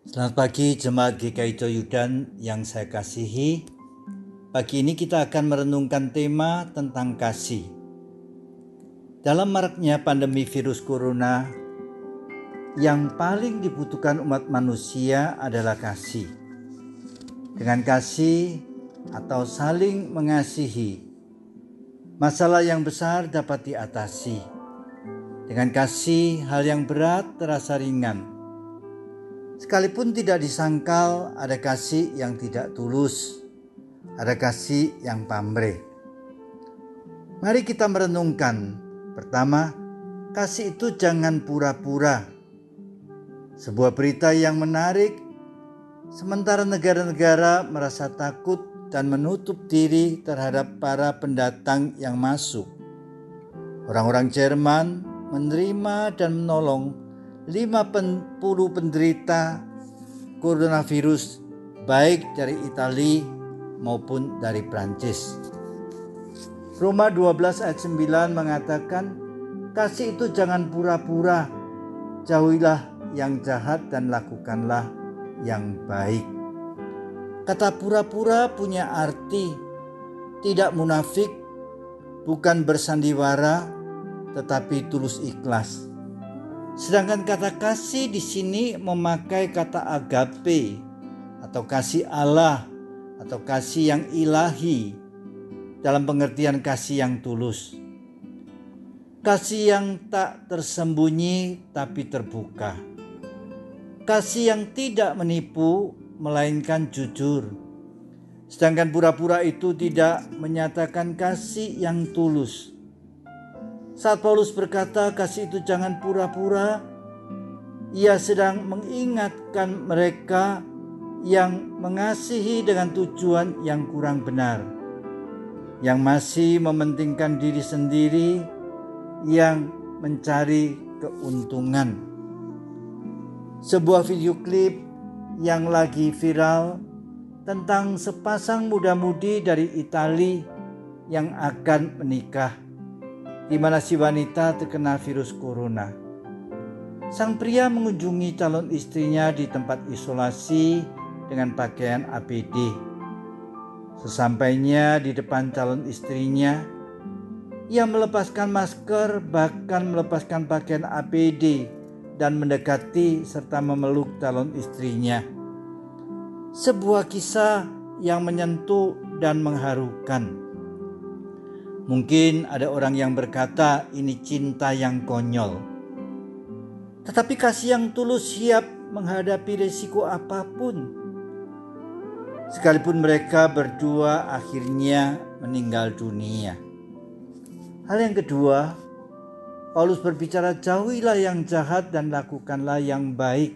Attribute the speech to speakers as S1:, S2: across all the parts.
S1: Selamat pagi jemaat GKI Coyudan yang saya kasihi. Pagi ini kita akan merenungkan tema tentang kasih. Dalam maraknya pandemi virus corona, yang paling dibutuhkan umat manusia adalah kasih. Dengan kasih atau saling mengasihi, masalah yang besar dapat diatasi. Dengan kasih, hal yang berat terasa ringan. Sekalipun tidak disangkal, ada kasih yang tidak tulus, ada kasih yang pamrih. Mari kita merenungkan. Pertama, kasih itu jangan pura-pura. Sebuah berita yang menarik, sementara negara-negara merasa takut dan menutup diri terhadap para pendatang yang masuk. Orang-orang Jerman menerima dan menolong 50 penderita coronavirus baik dari Italia maupun dari Prancis. Roma 12 ayat 9 mengatakan kasih itu jangan pura-pura jauhilah yang jahat dan lakukanlah yang baik. Kata pura-pura punya arti tidak munafik, bukan bersandiwara, tetapi tulus ikhlas. Sedangkan kata kasih di sini memakai kata agape atau kasih Allah atau kasih yang ilahi dalam pengertian kasih yang tulus. Kasih yang tak tersembunyi tapi terbuka. Kasih yang tidak menipu melainkan jujur. Sedangkan pura-pura itu tidak menyatakan kasih yang tulus. Saat Paulus berkata, "Kasih itu jangan pura-pura," ia sedang mengingatkan mereka yang mengasihi dengan tujuan yang kurang benar, yang masih mementingkan diri sendiri, yang mencari keuntungan. Sebuah video klip yang lagi viral tentang sepasang muda-mudi dari Italia yang akan menikah di mana si wanita terkena virus corona. Sang pria mengunjungi calon istrinya di tempat isolasi dengan pakaian APD. Sesampainya di depan calon istrinya, ia melepaskan masker, bahkan melepaskan pakaian APD dan mendekati serta memeluk calon istrinya. Sebuah kisah yang menyentuh dan mengharukan. Mungkin ada orang yang berkata ini cinta yang konyol. Tetapi kasih yang tulus siap menghadapi resiko apa pun. Sekalipun mereka berdua akhirnya meninggal dunia. Hal yang kedua, Paulus berbicara jauhilah yang jahat dan lakukanlah yang baik.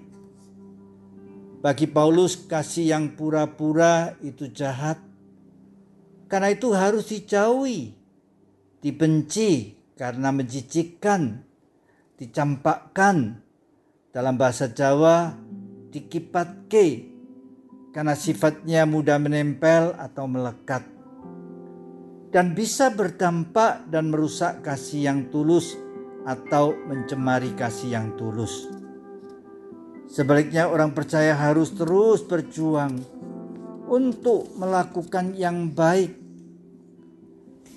S1: Bagi Paulus kasih yang pura-pura itu jahat. Karena itu harus dijauhi dibenci karena menjijikkan, dicampakkan. Dalam bahasa Jawa, dikipatke karena sifatnya mudah menempel atau melekat. Dan bisa berdampak dan merusak kasih yang tulus atau mencemari kasih yang tulus. Sebaliknya orang percaya harus terus berjuang untuk melakukan yang baik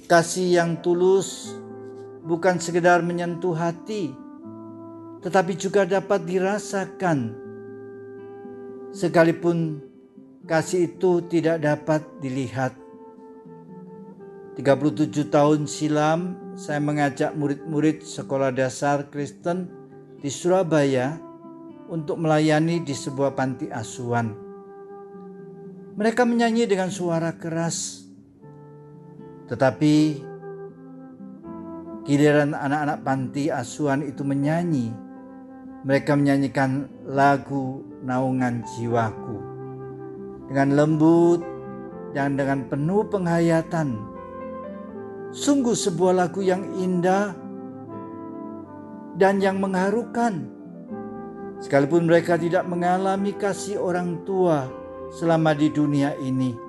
S1: Kasih yang tulus bukan sekedar menyentuh hati, tetapi juga dapat dirasakan. Sekalipun kasih itu tidak dapat dilihat. 37 tahun silam saya mengajak murid-murid sekolah dasar Kristen di Surabaya untuk melayani di sebuah panti asuhan. Mereka menyanyi dengan suara keras tetapi giliran anak-anak panti asuhan itu menyanyi, mereka menyanyikan lagu naungan jiwaku dengan lembut dan dengan penuh penghayatan. Sungguh sebuah lagu yang indah dan yang mengharukan. Sekalipun mereka tidak mengalami kasih orang tua selama di dunia ini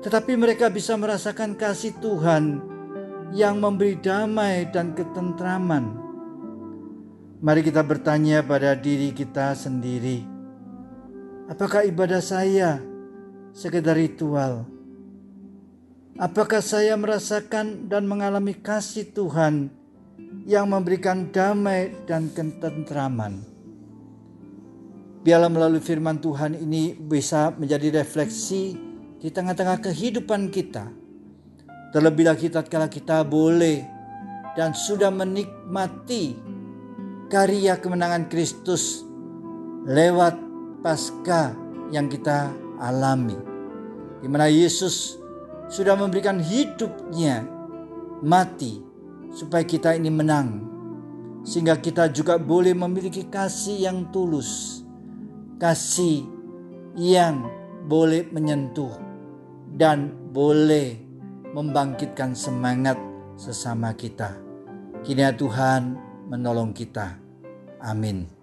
S1: tetapi mereka bisa merasakan kasih Tuhan yang memberi damai dan ketentraman. Mari kita bertanya pada diri kita sendiri,
S2: Apakah ibadah saya sekedar ritual? Apakah saya merasakan dan mengalami kasih Tuhan yang memberikan damai dan ketentraman? Biarlah melalui firman Tuhan ini bisa menjadi refleksi di tengah-tengah kehidupan kita. Terlebih lagi tatkala kita boleh dan sudah menikmati karya kemenangan Kristus lewat pasca yang kita alami. Di mana Yesus sudah memberikan hidupnya mati supaya kita ini menang. Sehingga kita juga boleh memiliki kasih yang tulus. Kasih yang boleh menyentuh dan boleh membangkitkan semangat sesama kita. Kini Tuhan menolong kita. Amin.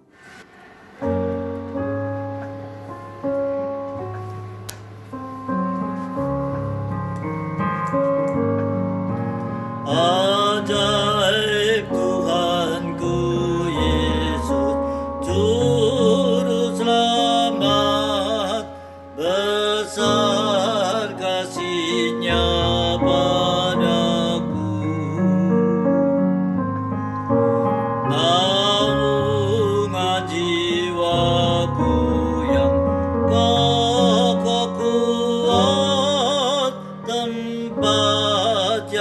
S1: Be